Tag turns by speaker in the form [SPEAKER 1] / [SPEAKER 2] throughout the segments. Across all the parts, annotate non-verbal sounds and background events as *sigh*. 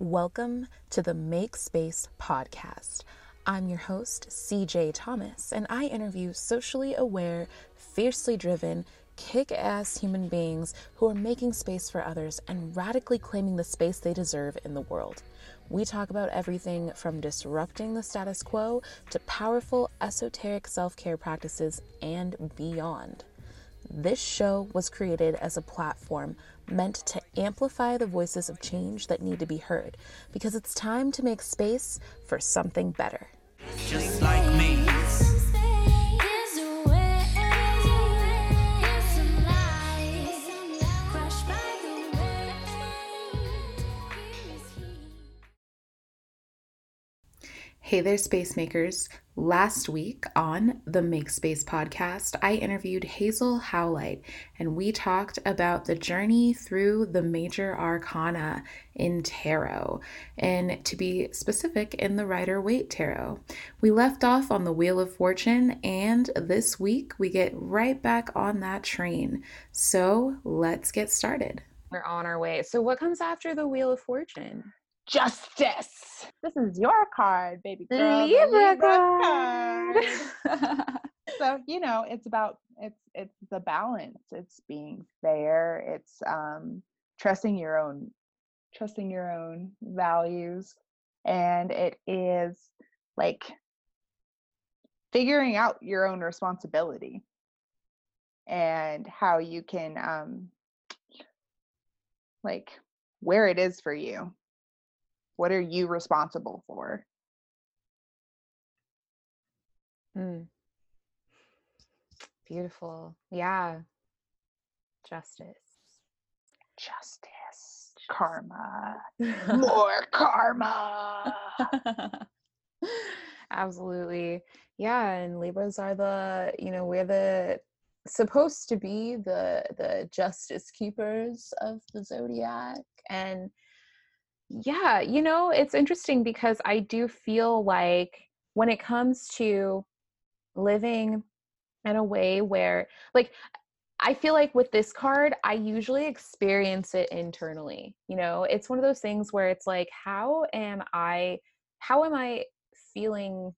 [SPEAKER 1] Welcome to the Make Space podcast. I'm your host, CJ Thomas, and I interview socially aware, fiercely driven, kick ass human beings who are making space for others and radically claiming the space they deserve in the world. We talk about everything from disrupting the status quo to powerful esoteric self care practices and beyond. This show was created as a platform meant to amplify the voices of change that need to be heard because it's time to make space for something better. Hey there, space makers. Last week on the Make Space podcast, I interviewed Hazel Howlight and we talked about the journey through the major arcana in tarot, and to be specific, in the Rider Waite tarot. We left off on the Wheel of Fortune, and this week we get right back on that train. So let's get started. We're on our way. So, what comes after the Wheel of Fortune?
[SPEAKER 2] Justice. This is your card, baby girl.
[SPEAKER 1] Libra,
[SPEAKER 2] Libra
[SPEAKER 1] card.
[SPEAKER 2] card. *laughs* so you know, it's about it's it's the balance. It's being fair. It's um trusting your own trusting your own values, and it is like figuring out your own responsibility and how you can um like where it is for you what are you responsible for
[SPEAKER 1] Mm. Beautiful. Yeah. Justice.
[SPEAKER 2] justice karma *laughs* more karma *laughs*
[SPEAKER 1] Absolutely. Yeah, and Libras are the, you know, we're the supposed to be the the justice keepers of the zodiac and yeah, you know, it's interesting because I do feel like when it comes to living in a way where like I feel like with this card, I usually experience it internally. You know, it's one of those things where it's like, how am I, how am I feeling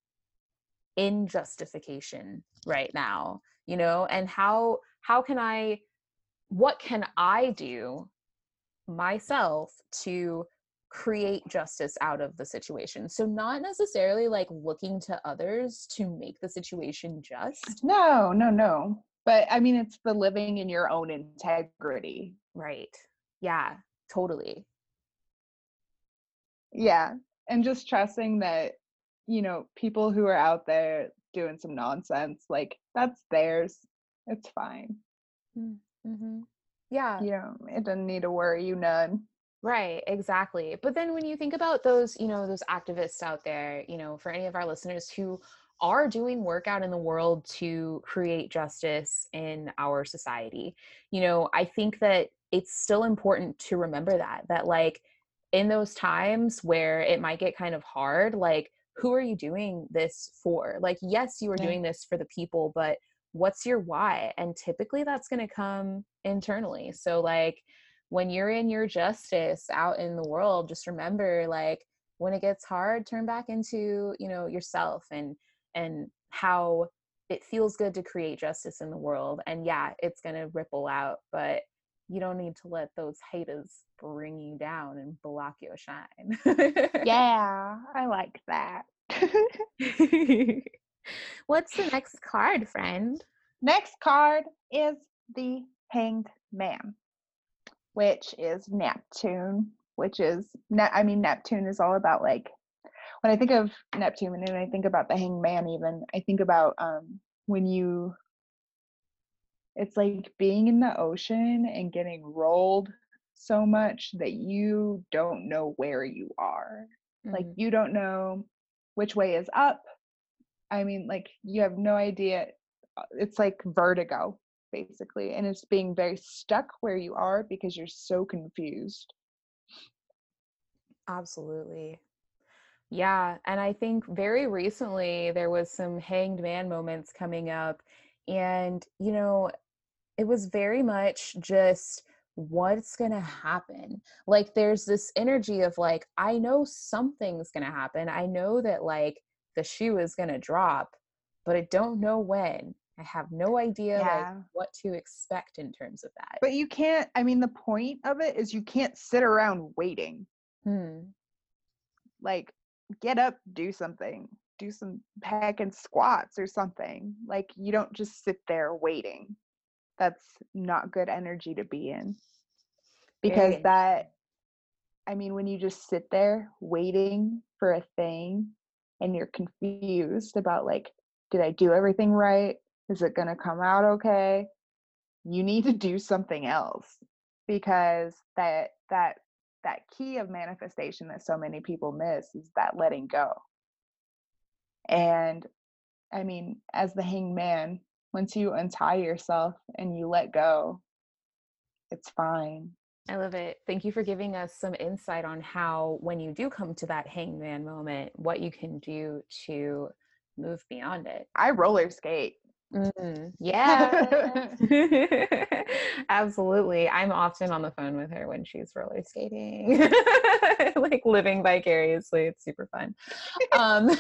[SPEAKER 1] in justification right now? You know, and how, how can I, what can I do myself to create justice out of the situation? So, not necessarily like looking to others to make the situation just.
[SPEAKER 2] no no no but i mean it's the living in your own integrity
[SPEAKER 1] Right. Yeah, totally.
[SPEAKER 2] yeah and just trusting that you know people who are out there doing some nonsense like that's theirs it's fine
[SPEAKER 1] Mm-hmm. Yeah.
[SPEAKER 2] you know it doesn't need to worry you none
[SPEAKER 1] Right, exactly. But then when you think about those, you know, those activists out there, you know, for any of our listeners who are doing work out in the world to create justice in our society, you know, I think that it's still important to remember that, that like in those times where it might get kind of hard, like who are you doing this for? Like, yes, you are
[SPEAKER 2] Yeah.
[SPEAKER 1] doing this for the people, but what's your why? And typically that's going to come internally. So, like, when you're in your justice out in the world just remember like when it gets hard turn back into you know yourself and and how it feels good to create justice in the world. And yeah it's going to ripple out but you don't need to let those haters bring you down and block your shine. *laughs*
[SPEAKER 2] Yeah i like that. *laughs* *laughs*
[SPEAKER 1] What's the next card friend?
[SPEAKER 2] Next card is the Hanged Man, which is Neptune, which is, Ne- I mean, Neptune is all about like, when I think of Neptune and I think about the Hanged Man, even, I think about um, when you, it's like being in the ocean and getting rolled so much that you don't know where you are. Like,
[SPEAKER 1] Mhm.
[SPEAKER 2] you don't know which way is up. I mean, like, you have no idea uh, it's like vertigo basically and it's being very stuck where you are because you're so confused.
[SPEAKER 1] Absolutely. Yeah, and I think very recently there was some hanged man moments coming up and you know, it was very much just what's going to happen? Like there's this energy of like i know something's going to happen. I know that like the shoe is going to drop but i don't know when i have no idea like what to expect in terms of that
[SPEAKER 2] But you can't, I mean, the point of it is you can't sit around waiting.
[SPEAKER 1] Hmm.
[SPEAKER 2] Like, get up, do something, do some heckin' squats or something. Like, you don't just sit there waiting. That's not good energy to be in. Because
[SPEAKER 1] Very
[SPEAKER 2] that, I mean, when you just sit there waiting for a thing and you're confused about, like, did I do everything right? Is it going to come out okay? You need to do something else because that that that key of manifestation that so many people miss is that letting go. And I mean, as the hanged man, once you untie yourself and you let go, it's fine.
[SPEAKER 1] I love it. Thank you for giving us some insight on how, when you do come to that hangman moment, what you can do to move beyond it.
[SPEAKER 2] I roller skate.
[SPEAKER 1] Mm, yeah. *laughs* *laughs* Absolutely. I'm often on the phone with her when she's roller skating, *laughs* like living vicariously. It's super fun. Um,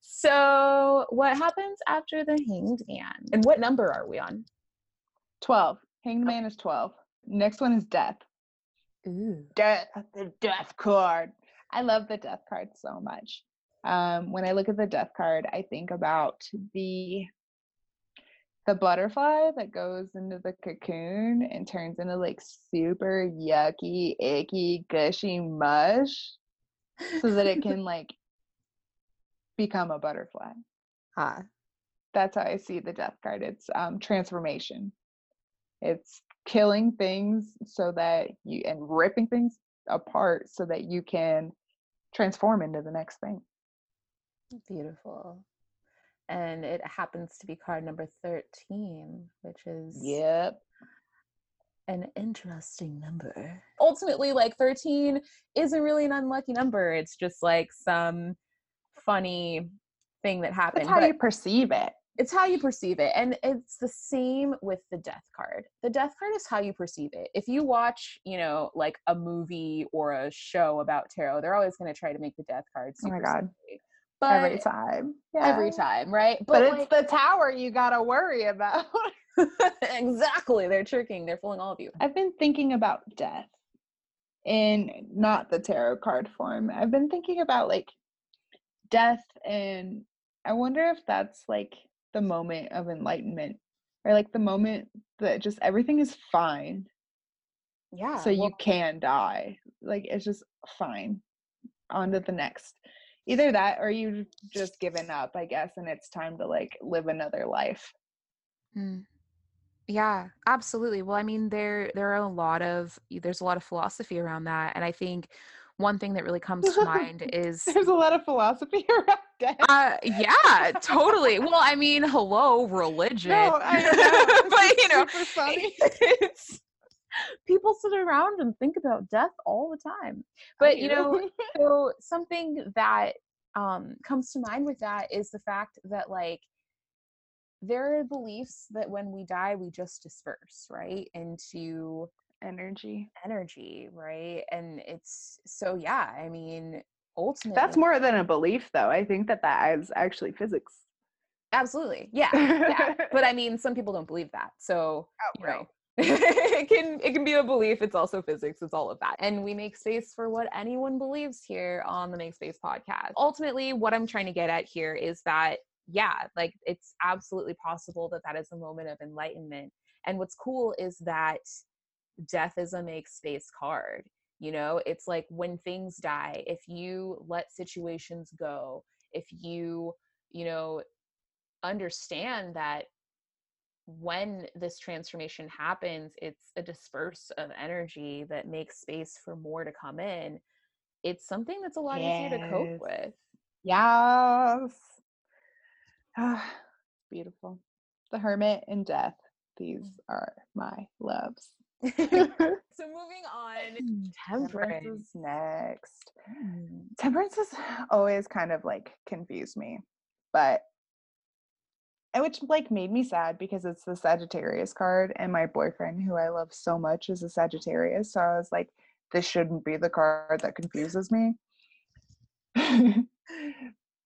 [SPEAKER 1] so, what happens after the hanged man? And what number are we on?
[SPEAKER 2] 12. Hanged man is 12. Next one is death.
[SPEAKER 1] Ooh.
[SPEAKER 2] Death, the death card. I love the death card so much. Um, when I look at the death card, I think about the the butterfly that goes into the cocoon and turns into like super yucky, icky, gushy mush so that it *laughs* can like become a butterfly.
[SPEAKER 1] Ah.
[SPEAKER 2] That's how I see the death card. It's um transformation. It's killing things so that you and ripping things apart so that you can transform into the next thing.
[SPEAKER 1] Beautiful. And it happens to be card number 13, which is
[SPEAKER 2] Yep.
[SPEAKER 1] an interesting number. Ultimately, like 13 isn't really an unlucky number. It's just like some funny thing that happened.
[SPEAKER 2] That's how
[SPEAKER 1] but
[SPEAKER 2] you perceive it.
[SPEAKER 1] it's how you perceive it. And it's the same with the death card. The death card is how you perceive it. If you watch, you know, like a movie or a show about tarot, they're always going to try to make the death card
[SPEAKER 2] Oh my God.
[SPEAKER 1] scary. But
[SPEAKER 2] every time. Yeah.
[SPEAKER 1] every time, right?
[SPEAKER 2] But,
[SPEAKER 1] like-
[SPEAKER 2] it's the tower you gotta worry about. *laughs*
[SPEAKER 1] exactly. They're tricking. They're fooling all of you.
[SPEAKER 2] I've been thinking about death in not the tarot card form. I've been thinking about like death and I wonder if that's like the moment of enlightenment or like the moment that just everything is fine.
[SPEAKER 1] Yeah.
[SPEAKER 2] so you can die. Like it's just fine. On to the next. Either that or you've just given up, I guess, and it's time to like live another life.
[SPEAKER 1] Mm. Yeah, absolutely. Well, I mean, there there are a lot of there's a lot of philosophy around that, and I think one thing that really comes to mind *laughs* is
[SPEAKER 2] There's a lot of philosophy *laughs* around death.
[SPEAKER 1] uh yeah totally well i mean hello religion
[SPEAKER 2] No, I know. *laughs*
[SPEAKER 1] but you know it's, people sit around and think about death all the time. But you know *laughs* so something that um comes to mind with that is the fact that like there are beliefs that when we die we just disperse right into
[SPEAKER 2] energy.
[SPEAKER 1] energy right? And it's so yeah i mean ultimately
[SPEAKER 2] That's more than a belief, though. I think that that is actually physics.
[SPEAKER 1] absolutely. Yeah. Yeah. But i *laughs* mean some people don't believe that. So you know *laughs* it can it can be a belief it's also physics it's all of that. And we make space for what anyone believes here on the make space podcast. Ultimately what i'm trying to get at here is that yeah like it's absolutely possible that that is a moment of enlightenment. And what's cool is that death is a make space card you know? It's like when things die if you let situations go if you you know understand that when this transformation happens, it's a disperse of energy that makes space for more to come in. It's something that's a lot easier to cope with.
[SPEAKER 2] Yes. Ah, *sighs* beautiful. The Hermit and Death. These are my loves. *laughs*
[SPEAKER 1] so moving on, temperance.
[SPEAKER 2] is next.
[SPEAKER 1] Mm.
[SPEAKER 2] Temperance has *sighs* always kind of like confused me, but and which like made me sad because it's the Sagittarius card, and my boyfriend, who I love so much, is a Sagittarius. So I was like, this shouldn't be the card that confuses me. *laughs*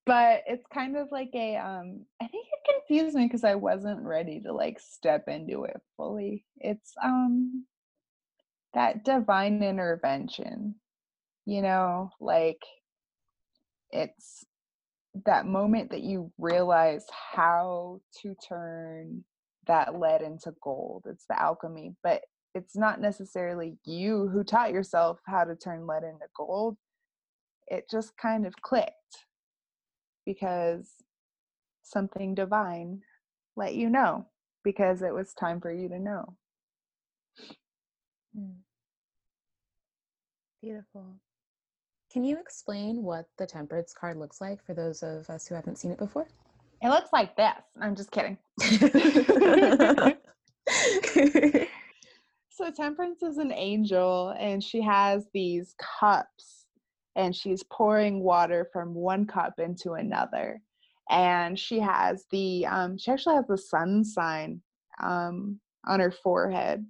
[SPEAKER 2] but it's kind of like a um I think it confused me because I wasn't ready to like step into it fully. It's um that divine intervention. You know, like it's that moment that you realize how to turn that lead into gold. It's the alchemy, but it's not necessarily you who taught yourself how to turn lead into gold. It just kind of clicked because something divine let you know because it was time for you to know.
[SPEAKER 1] Mm. Beautiful. Can you explain what the temperance card looks like for those of us who haven't seen it before?
[SPEAKER 2] It looks like this. I'm just kidding. *laughs* *laughs* so temperance is an angel and she has these cups and she's pouring water from one cup into another and she has the um, she actually has the sun sign um, on her forehead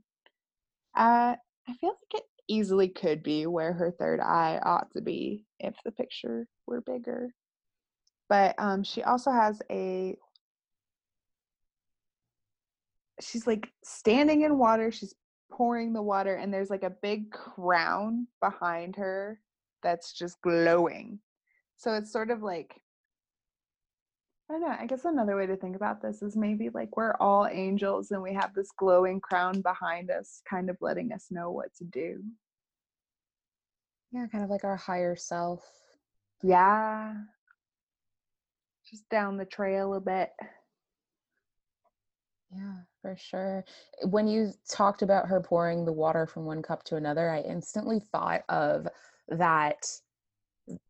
[SPEAKER 2] uh, i feel like it easily could be where her third eye ought to be if the picture were bigger. But um, she also has a she's like standing in water she's pouring the water and there's like a big crown behind her that's just glowing. So it's sort of like I don't know. I guess another way to think about this is maybe like we're all angels and we have this glowing crown behind us, kind of letting us know what to do.
[SPEAKER 1] Yeah, kind of like our higher self.
[SPEAKER 2] Yeah. Just down the trail a bit.
[SPEAKER 1] Yeah, for sure. When you talked about her pouring the water from one cup to another, I instantly thought of that.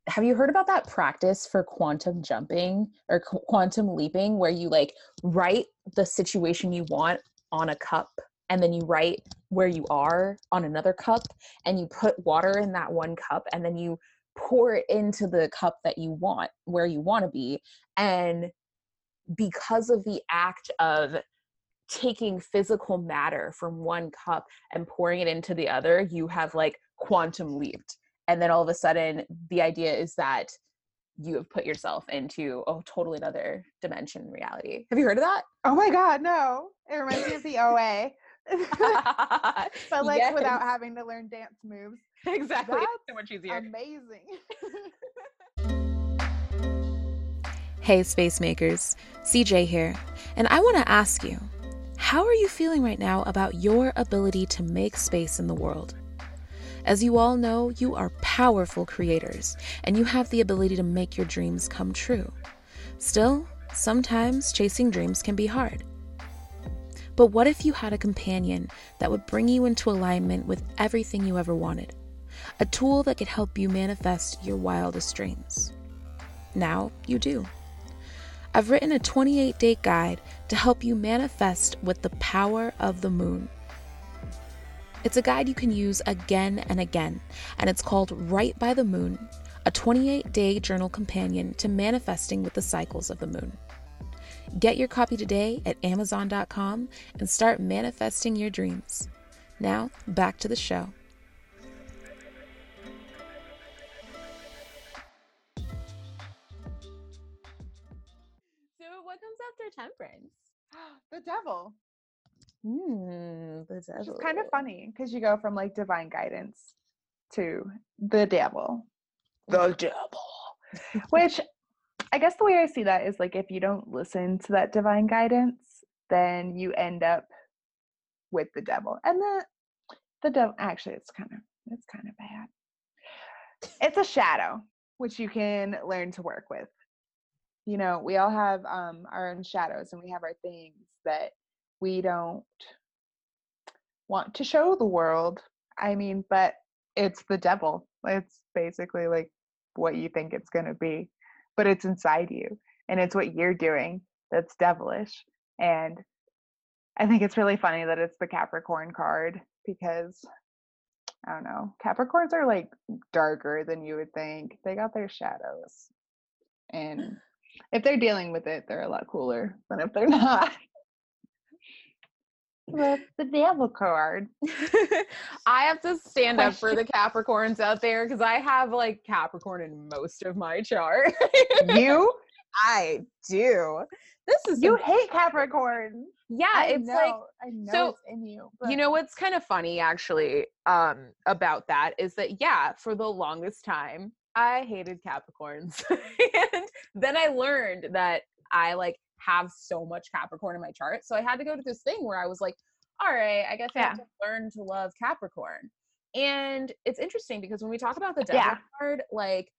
[SPEAKER 1] Have you heard about that practice for quantum jumping or qu- quantum leaping where you like write the situation you want on a cup and then you write where you are on another cup and you put water in that one cup and then you pour it into the cup that you want where you want to be and because of the act of taking physical matter from one cup and pouring it into the other you have like quantum leaped and then all of a sudden the idea is that you have put yourself into a totally another dimension reality have you heard of that
[SPEAKER 2] Oh my god, no. It reminds me of the OA. *laughs* but like
[SPEAKER 1] Yes.
[SPEAKER 2] without having to learn dance moves.
[SPEAKER 1] exactly
[SPEAKER 2] That's
[SPEAKER 1] so much easier
[SPEAKER 2] Amazing. *laughs*
[SPEAKER 3] Hey, Space Makers, CJ here, and I want to ask you how are you feeling right now about your ability to make space in the world? As you all know, you are powerful creators, and you have the ability to make your dreams come true. Still, sometimes chasing dreams can be hard. But what if you had a companion that would bring you into alignment with everything you ever wanted? A tool that could help you manifest your wildest dreams. Now you do. I've written a 28 day guide to help you manifest with the power of the moon. It's a guide you can use again and again, and it's called Right by the Moon, a 28 day journal companion to manifesting with the cycles of the moon. Get your copy today at Amazon.com and start manifesting your dreams. Now, back to the show.
[SPEAKER 1] so what comes after temperance *gasps*
[SPEAKER 2] the devil.
[SPEAKER 1] Mm, the
[SPEAKER 2] Which is kind of funny because you go from like divine guidance to the devil.
[SPEAKER 1] the devil
[SPEAKER 2] Which I guess the way I see that is like if you don't listen to that divine guidance, then you end up with the devil. And the the devil actually it's kind of it's kind of bad. It's a shadow which you can learn to work with. You know, we all have um our own shadows and we have our things that we don't want to show the world. I mean, but it's the devil. It's basically like what you think it's going to be, but it's inside you and it's what you're doing that's devilish. And I think it's really funny that it's the Capricorn card because I don't know, Capricorns are like darker than you would think. They got their shadows. And If they're dealing with it, they're a lot cooler than if they're *laughs* not. The devil card. *laughs*
[SPEAKER 1] I have to stand up for the Capricorns out there because I have like Capricorn in most of my chart.
[SPEAKER 2] You *laughs*
[SPEAKER 1] I do. This is
[SPEAKER 2] you hate Capricorn.
[SPEAKER 1] yeah,
[SPEAKER 2] I
[SPEAKER 1] it's
[SPEAKER 2] know,
[SPEAKER 1] like
[SPEAKER 2] I know
[SPEAKER 1] so,
[SPEAKER 2] it's in you.
[SPEAKER 1] you know what's kind of funny actually um about that is that yeah, for the longest time I hated Capricorns. *laughs* and then I learned that I like have so much Capricorn in my chart. So I had to go to this thing where I was like, all right, I guess I have to learn to love Capricorn. And it's interesting because when we talk about the devil
[SPEAKER 2] Yeah.
[SPEAKER 1] card, like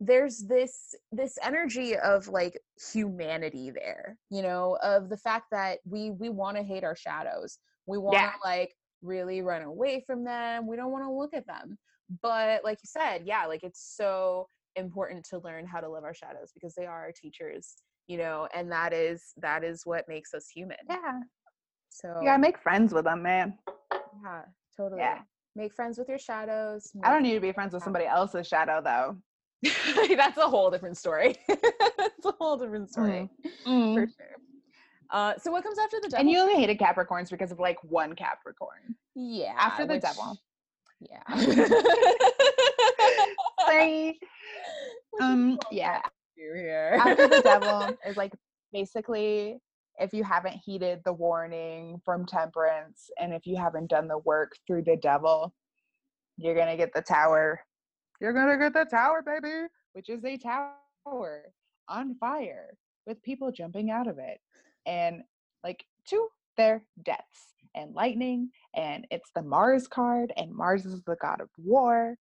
[SPEAKER 1] there's this this energy of like humanity there you know of the fact that we we want to hate our shadows we want to
[SPEAKER 2] Yeah.
[SPEAKER 1] like really run away from them we don't want to look at them but like you said yeah like it's so important to learn how to love our shadows because they are our teachers you know and that is that is what makes us human
[SPEAKER 2] Yeah.
[SPEAKER 1] so
[SPEAKER 2] yeah gotta make friends with them, man.
[SPEAKER 1] yeah totally
[SPEAKER 2] Yeah.
[SPEAKER 1] make friends with your shadows
[SPEAKER 2] I don't need to be friends with somebody else's shadow though. *laughs*
[SPEAKER 1] that's a whole different story *laughs* that's a whole different story
[SPEAKER 2] Mm.
[SPEAKER 1] for sure. Uh, so what comes after the devil?
[SPEAKER 2] And you only hated Capricorns because of like one Capricorn.
[SPEAKER 1] yeah,
[SPEAKER 2] after the
[SPEAKER 1] which-
[SPEAKER 2] devil.
[SPEAKER 1] Yeah. *laughs*
[SPEAKER 2] Sorry. Um, yeah.
[SPEAKER 1] You here.
[SPEAKER 2] After the devil *laughs* is like basically if you haven't heeded the warning from temperance and if you haven't done the work through the devil, you're gonna get the tower. You're gonna get the tower, baby, which is a tower on fire with people jumping out of it and like to their deaths and lightning and it's the Mars card and Mars is the god of war.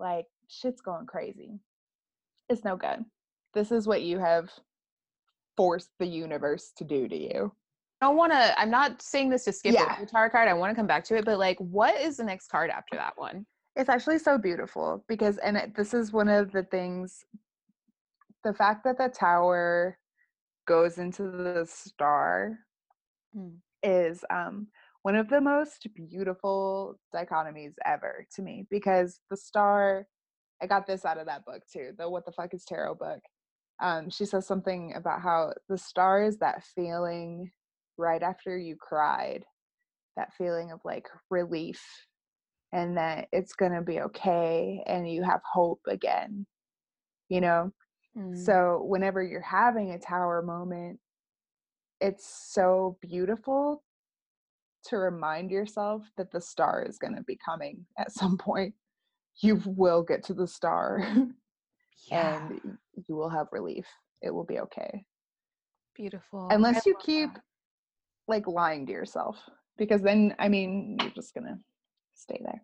[SPEAKER 2] Like shit's going crazy. It's no good. This is what you have forced the universe to do to you.
[SPEAKER 1] I don't want to. I'm not saying this to skip
[SPEAKER 2] Yeah.
[SPEAKER 1] the tarot card. I want to come back to it, but like, what is the next card after that one?
[SPEAKER 2] It's actually so beautiful because, and it, this is one of the things, the fact that the tower goes into the star
[SPEAKER 1] Mm.
[SPEAKER 2] is um, one of the most beautiful dichotomies ever to me because the star, I got this out of that book too, the What the Fuck is Tarot book. Um, she says something about how the star is that feeling right after you cried, that feeling of like relief and that it's going to be okay and you have hope again, you know?
[SPEAKER 1] Mm.
[SPEAKER 2] So whenever you're having a tower moment, it's so beautiful to remind yourself that the star is going to be coming at some point. You will get to the star *laughs*
[SPEAKER 1] yeah,
[SPEAKER 2] and you will have relief. It will be okay.
[SPEAKER 1] beautiful. I
[SPEAKER 2] Unless you keep
[SPEAKER 1] that.
[SPEAKER 2] like lying to yourself, because then, I mean, you're just going to stay there.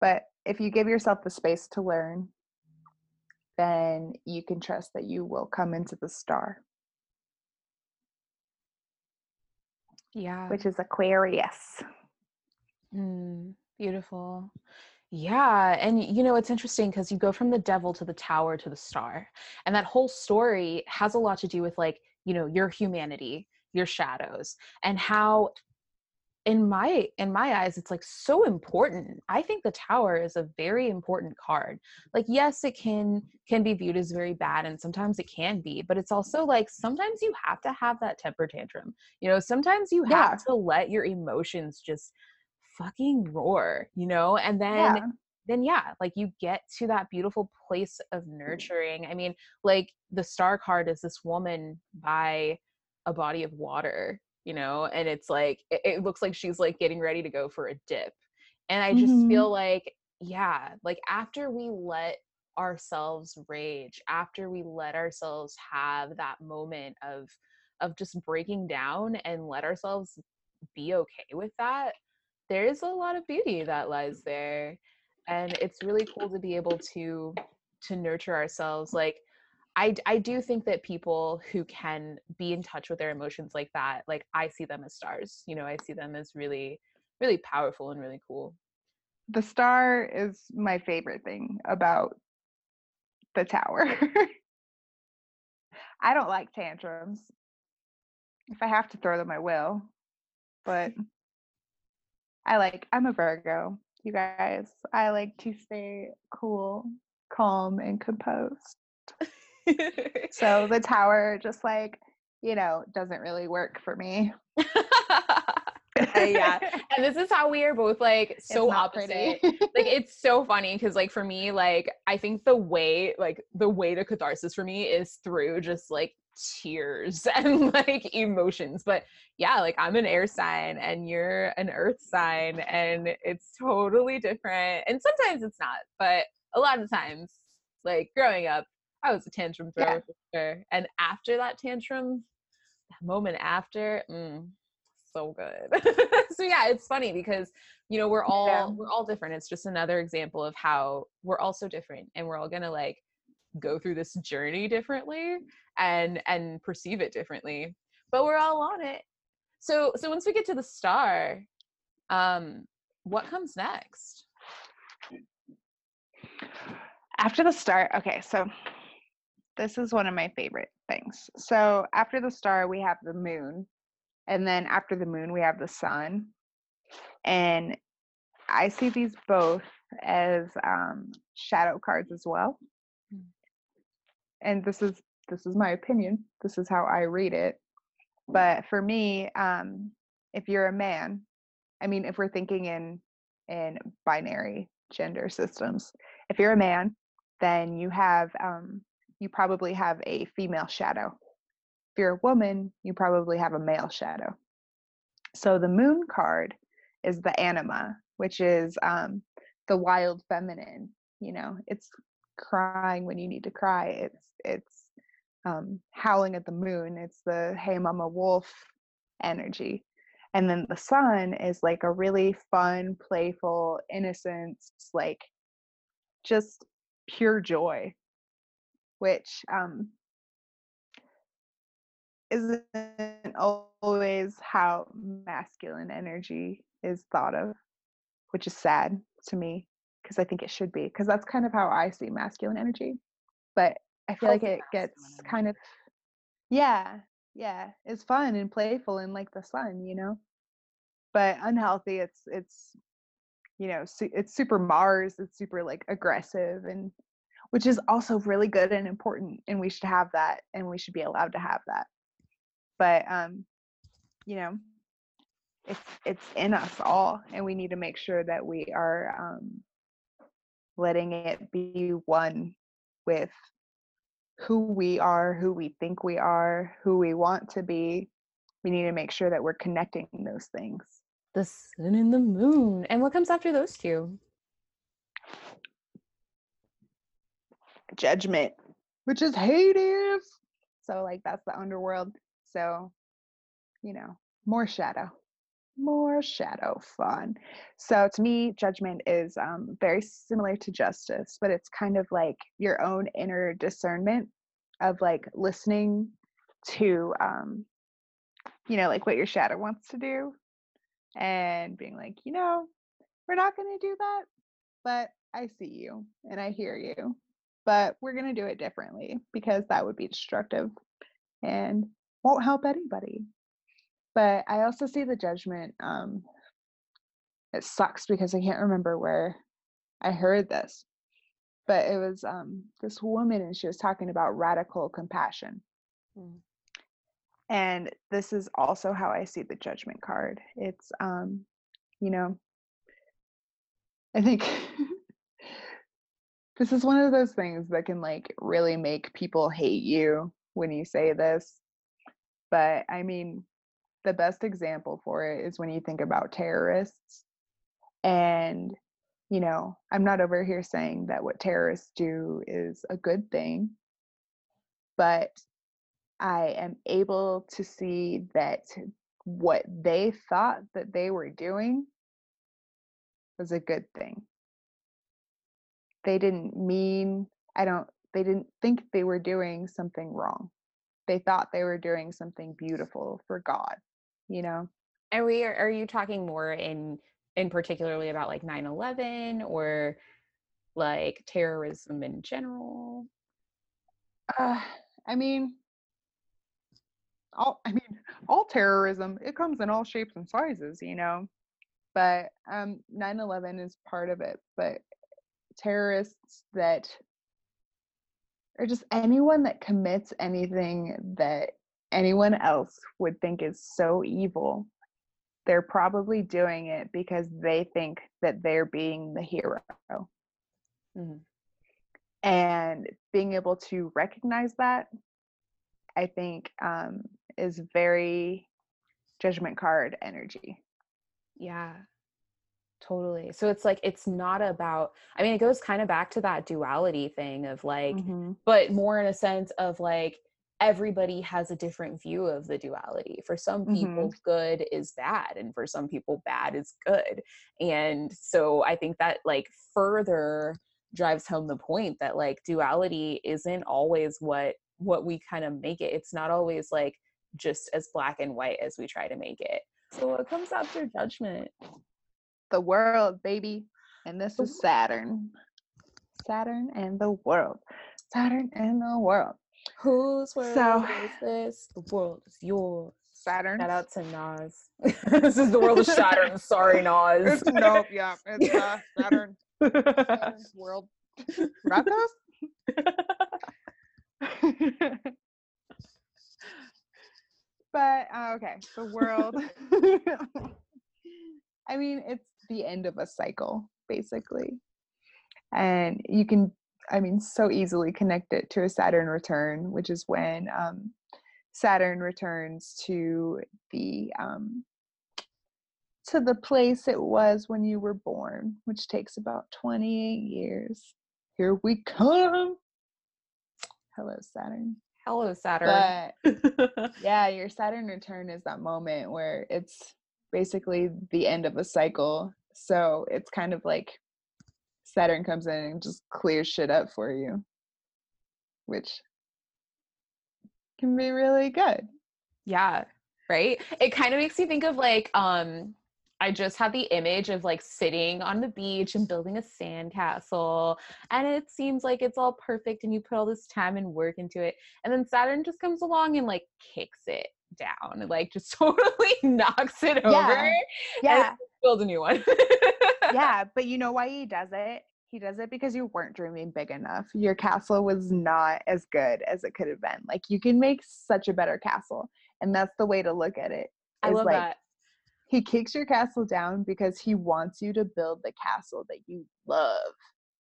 [SPEAKER 2] But if you give yourself the space to learn, then you can trust that you will come into the star.
[SPEAKER 1] yeah,
[SPEAKER 2] which is Aquarius.
[SPEAKER 1] Mm, beautiful. Yeah. And you know, it's interesting because you go from the devil to the tower to the star. And that whole story has a lot to do with like, you know, your humanity, your shadows, and how in my in my eyes it's like so important i think the tower is a very important card like yes it can can be viewed as very bad and sometimes it can be but it's also like sometimes you have to have that temper tantrum you know sometimes you
[SPEAKER 2] Yeah.
[SPEAKER 1] have to let your emotions just fucking roar you know? And then
[SPEAKER 2] yeah.
[SPEAKER 1] then yeah like you get to that beautiful place of nurturing. I mean like the star card is this woman by a body of water you know? And it's like it, it looks like she's like getting ready to go for a dip. And i just
[SPEAKER 2] Mhm.
[SPEAKER 1] feel like yeah like after we let ourselves rage after we let ourselves have that moment of of just breaking down and let ourselves be okay with that there's a lot of beauty that lies there and it's really cool to be able to to nurture ourselves like I, I do think that people who can be in touch with their emotions like that like i see them as stars you know i see them as really really powerful and really cool
[SPEAKER 2] The star is my favorite thing about the tower. *laughs* I don't like tantrums. If I have to throw them, I will. But I like, I'm a Virgo, you guys. I like to stay cool, calm, and composed. So the *laughs* tower just like, you know, doesn't really work for me.
[SPEAKER 1] Uh, yeah. *laughs* And this is how we are both like so opposite. *laughs* like it's so funny because like for me, like I think the way like the way to catharsis for me is through just like tears *laughs* and like emotions. But yeah, like I'm an air sign and you're an earth sign and it's totally different. And sometimes it's not, but a lot of times, like growing up, I was a tantrum thrower
[SPEAKER 2] Yeah.
[SPEAKER 1] for sure. And after that tantrum, that moment after, mm, so good. *laughs* so yeah, it's funny because you know we're all
[SPEAKER 2] Yeah.
[SPEAKER 1] we're all different. It's just another example of how we're all so different, and we're all gonna like go through this journey differently and and perceive it differently. But we're all on it. So so once we get to the star, um, what comes next?
[SPEAKER 2] after the star okay so this is one of my favorite things so after the star we have the moon and then after the moon we have the sun and i see these both as um, shadow cards as well
[SPEAKER 1] Mm.
[SPEAKER 2] and this is this is my opinion this is how i read it but for me um, if you're a man i mean if we're thinking in in binary gender systems if you're a man then you have um, you probably have a female shadow. If you're a woman, you probably have a male shadow. So the moon card is the anima, which is um, the wild feminine. You know, it's crying when you need to cry. It's it's um, howling at the moon. It's the hey mama wolf energy. And then the sun is like a really fun, playful, innocence, like just pure joy, which um, isn't always how masculine energy is thought of, which is sad to me because I think it should be because that's kind of how I see masculine energy. But I feel like it gets kind of, yeah, yeah, it's fun and playful and like the sun, you know. But unhealthy, it's it's you know su- it's super mars it's super like aggressive and which is also really good and important and we should have that and we should be allowed to have that but um you know it's it's in us all and we need to make sure that we are um letting it be one with who we are who we think we are who we want to be we need to make sure that we're connecting those things
[SPEAKER 1] The sun and the moon. And what comes after those two?
[SPEAKER 2] judgment, which is Hades. So like that's the underworld. So, you know, more shadow. More shadow fun. So to me, judgment is um, very similar to justice, but it's kind of like your own inner discernment of like listening to um, you know, like what your shadow wants to do and being like, you know, we're not gonna do that, but I see you and I hear you but we're going to do it differently because that would be destructive and won't help anybody. But I also see the judgment. Um, it sucks because I can't remember where I heard this, but it was um, this woman and she was talking about radical compassion.
[SPEAKER 1] Mm.
[SPEAKER 2] And this is also how I see the judgment card. It's, um, you know, I think *laughs* this is one of those things that can like really make people hate you when you say this. But I mean, the best example for it is when you think about terrorists. And, you know, I'm not over here saying that what terrorists do is a good thing, but I am able to see that what they thought that they were doing was a good thing. They didn't mean i don't they didn't think they were doing something wrong. They thought they were doing something beautiful for god you know
[SPEAKER 1] And we are, are you talking more in in particularly about like 9-11 or like terrorism in general?
[SPEAKER 2] uh, i mean all i mean all terrorism it comes in all shapes and sizes you know but um 9-11 is part of it but terrorists that or just anyone that commits anything that anyone else would think is so evil, they're probably doing it because they think that they're being the hero.
[SPEAKER 1] Mhm.
[SPEAKER 2] And being able to recognize that, I think, um, is very judgment card energy.
[SPEAKER 1] Yeah. Totally. So it's like it's not about I mean it goes kind of back to that duality thing of like
[SPEAKER 2] Mhm.
[SPEAKER 1] but more in a sense of like everybody has a different view of the duality. For some people mm-hmm. good is bad and for some people bad is good. And so I think that like further drives home the point that like duality isn't always what what we kind of make it. It's not always like just as black and white as we try to make it. So what comes after judgment?
[SPEAKER 2] The world, baby. And this is mm-hmm. Saturn. Saturn and the world. Saturn and the world.
[SPEAKER 1] Whose world
[SPEAKER 2] So-
[SPEAKER 1] is this? The world is yours.
[SPEAKER 2] Saturn.
[SPEAKER 1] Shout out to Nas. *laughs* this is the world of Saturn. Sorry, Nas.
[SPEAKER 2] nope, yeah. *laughs* It's uh, Saturn. Saturn's world. Raptors? *laughs* but uh, okay, the world. I mean, it's the end of a cycle, basically. And you can, I mean, so easily connect it to a Saturn return, which is when um, Saturn returns to the um, to the place it was when you were born, which takes about 28 years. Here we come. Hello, Saturn.
[SPEAKER 1] Hello, Saturn.
[SPEAKER 2] But *laughs* yeah, your Saturn return is that moment where it's basically the end of a cycle. So it's kind of like Saturn comes in and just clears shit up for you, which can be really good.
[SPEAKER 1] yeah, right? It kind of makes me think of like um I just had the image of like sitting on the beach and building a sandcastle and it seems like it's all perfect and you put all this time and work into it and then Saturn just comes along and like kicks it down and like just *laughs* totally knocks it over
[SPEAKER 2] Yeah.
[SPEAKER 1] Build a new one.
[SPEAKER 2] yeah, *laughs* but you know why he does it? He does it because you weren't dreaming big enough. Your castle was not as good as it could have been. Like you can make such a better castle. And that's the way to look at it.
[SPEAKER 1] I love
[SPEAKER 2] like,
[SPEAKER 1] that.
[SPEAKER 2] He kicks your castle down because he wants you to build the castle that you love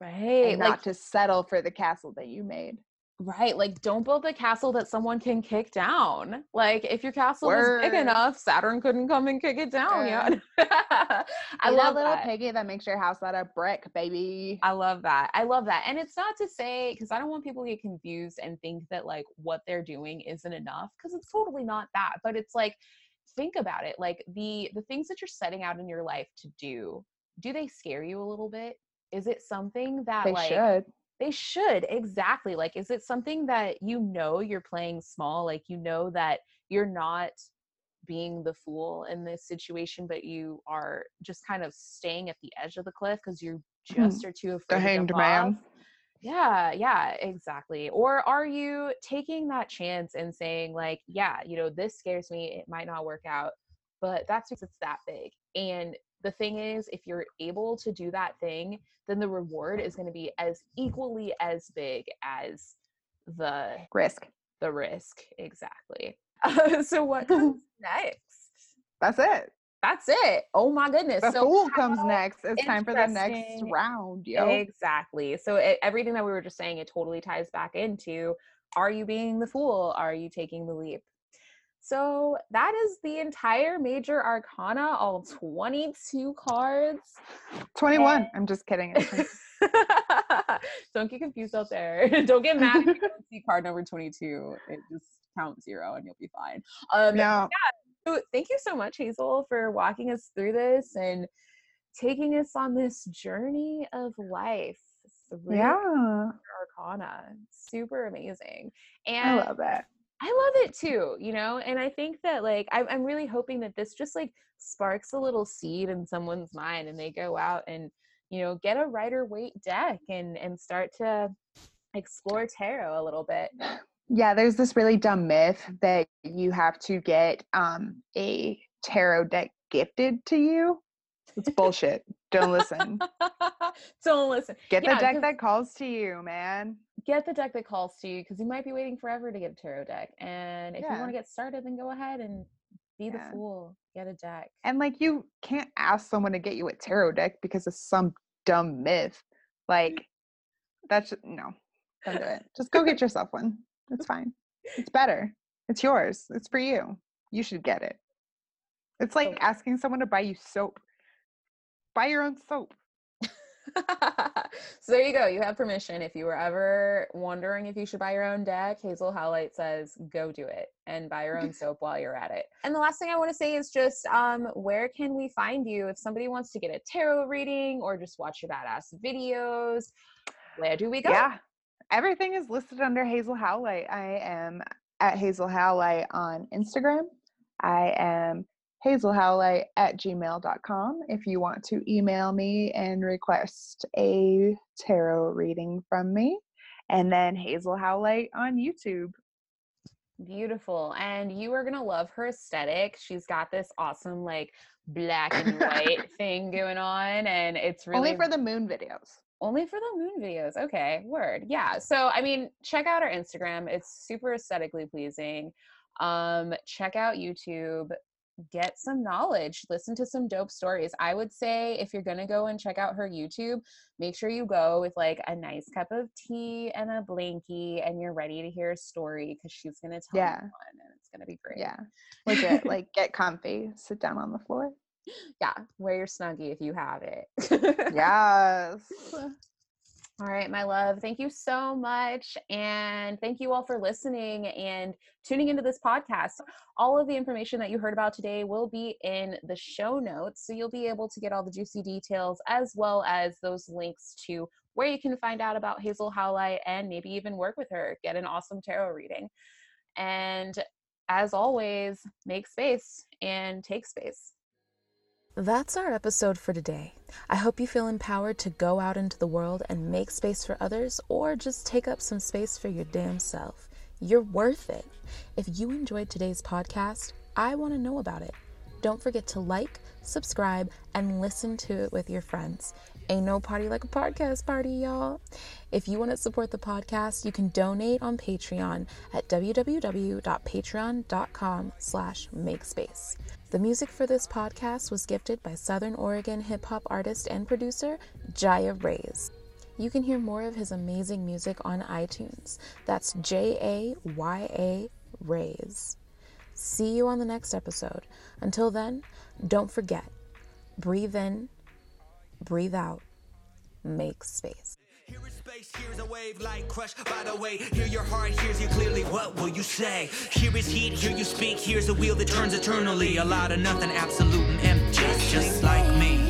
[SPEAKER 1] Right.
[SPEAKER 2] and
[SPEAKER 1] Like
[SPEAKER 2] not to settle for the castle that you made.
[SPEAKER 1] Right, like don't build a castle that someone can kick down. Like if your castle was big enough, Saturn couldn't come and kick it down. Yeah, *laughs* I love
[SPEAKER 2] that little
[SPEAKER 1] that.
[SPEAKER 2] piggy that makes your house out of brick, baby.
[SPEAKER 1] I love that. I love that. And it's not to say because I don't want people to get confused and think that like what they're doing isn't enough because it's totally not that. But it's like think about it. Like the the things that you're setting out in your life to do, do they scare you a little bit? Is it something that
[SPEAKER 2] they
[SPEAKER 1] like
[SPEAKER 2] should.
[SPEAKER 1] They should exactly like is it something that you know you're playing small like you know that you're not being the fool in this situation but you are just kind of staying at the edge of the cliff because you're mm-hmm. just are too afraid to
[SPEAKER 2] hanged man.
[SPEAKER 1] yeah yeah exactly or are you taking that chance and saying like yeah you know this scares me it might not work out but that's because it's that big and the thing is if you're able to do that thing then the reward is going to be as equally as big as the
[SPEAKER 2] Risk.
[SPEAKER 1] the risk exactly uh, *laughs* so what comes *laughs* next
[SPEAKER 2] That's it.
[SPEAKER 1] that's it oh my goodness
[SPEAKER 2] The
[SPEAKER 1] so
[SPEAKER 2] fool comes next. It's time for the next round, yo.
[SPEAKER 1] Exactly. So it, everything that we were just saying, it totally ties back into are you being the fool? Are you taking the leap? So that is the entire major arcana, all 22 cards.
[SPEAKER 2] 21. I'm just kidding. *laughs*
[SPEAKER 1] Don't get confused out there. *laughs* don't get mad if you don't see card number 22. It just count zero and you'll be fine. Um,
[SPEAKER 2] yeah.
[SPEAKER 1] so thank you so much, Hazel, for walking us through this and taking us on this journey of life through
[SPEAKER 2] Yeah.
[SPEAKER 1] Arcana. Super amazing. And I
[SPEAKER 2] love it.
[SPEAKER 1] I love it too, you know, and I think that like I'm, I'm really hoping that this just like sparks a little seed in someone's mind and they go out and you know get a Rider Waite deck and and start to explore tarot a little bit.
[SPEAKER 2] Yeah, there's this really dumb myth that you have to get um, a tarot deck gifted to you. It's bullshit. Don't listen. *laughs*
[SPEAKER 1] Don't listen.
[SPEAKER 2] Get
[SPEAKER 1] Yeah,
[SPEAKER 2] the deck that calls to you, man.
[SPEAKER 1] Get the deck that calls to you because you might be waiting forever to get a tarot deck. And if you want to get started, then go ahead and be the
[SPEAKER 2] Yeah.
[SPEAKER 1] fool. Get a deck.
[SPEAKER 2] And like you can't ask someone to get you a tarot deck because of some dumb myth. Mm. Like that's no. Don't do it. Just go get yourself one. It's *laughs* fine. It's better. It's yours. It's for you. You should get it. It's like asking someone to buy you soap. Buy your own soap. *laughs*
[SPEAKER 1] so there you go. You have permission. If you were ever wondering if you should buy your own deck, Hazel Howlight says go do it and buy your own *laughs* soap while you're at it. And the last thing I want to say is just um, where can we find you if somebody wants to get a tarot reading or just watch your badass videos? Where do we go?
[SPEAKER 2] Yeah. Everything is listed under Hazel Howlight. I am at Hazel Howlight on Instagram. I am Hazel Howlight at gmail.com if you want to email me and request a tarot reading from me. And then Hazel Howlight on YouTube.
[SPEAKER 1] Beautiful. And you are going to love her aesthetic. She's got this awesome, like, black and white *laughs* thing going on. And it's really
[SPEAKER 2] Only for the moon videos.
[SPEAKER 1] Only for the moon videos. Okay, word. Yeah. So I mean, check out our Instagram. It's super aesthetically pleasing. Um, check out YouTube. Get some knowledge. Listen to some dope stories. I would say if you're gonna go and check out her YouTube, make sure you go with like a nice cup of tea and a blankie, and you're ready to hear a story because she's gonna tell
[SPEAKER 2] Yeah.
[SPEAKER 1] you one, and it's gonna be great.
[SPEAKER 2] Yeah. Legit. like get comfy. Sit down on the floor. *laughs*
[SPEAKER 1] yeah. Wear your snuggie if you have it.
[SPEAKER 2] Yes. *laughs*
[SPEAKER 1] All right, my love. Thank you so much. And thank you all for listening and tuning into this podcast. All of the information that you heard about today will be in the show notes. So you'll be able to get all the juicy details as well as those links to where you can find out about Hazel Howlight and maybe even work with her, get an awesome tarot reading. And as always, make space and take space.
[SPEAKER 3] That's our episode for today. I hope you feel empowered to go out into the world and make space for others or just take up some space for your damn self. You're worth it. If you enjoyed today's podcast, I want to know about it. Don't forget to like, subscribe, and listen to it with your friends. Ain't no party like a podcast party, y'all. If you want to support the podcast, you can donate on Patreon at www.patreon.com slash makespace. The music for this podcast was gifted by Southern Oregon hip hop artist and producer Jaya Rays. You can hear more of his amazing music on iTunes. That's J A Y A Rays. See you on the next episode. Until then, don't forget breathe in, breathe out, make space.
[SPEAKER 4] Here is space, here's a wave like by the. Hear your heart, hears you clearly. What will you say? Here is heat, here you speak. Here's a wheel that turns eternally. A lot of nothing, absolute and empty, just like me.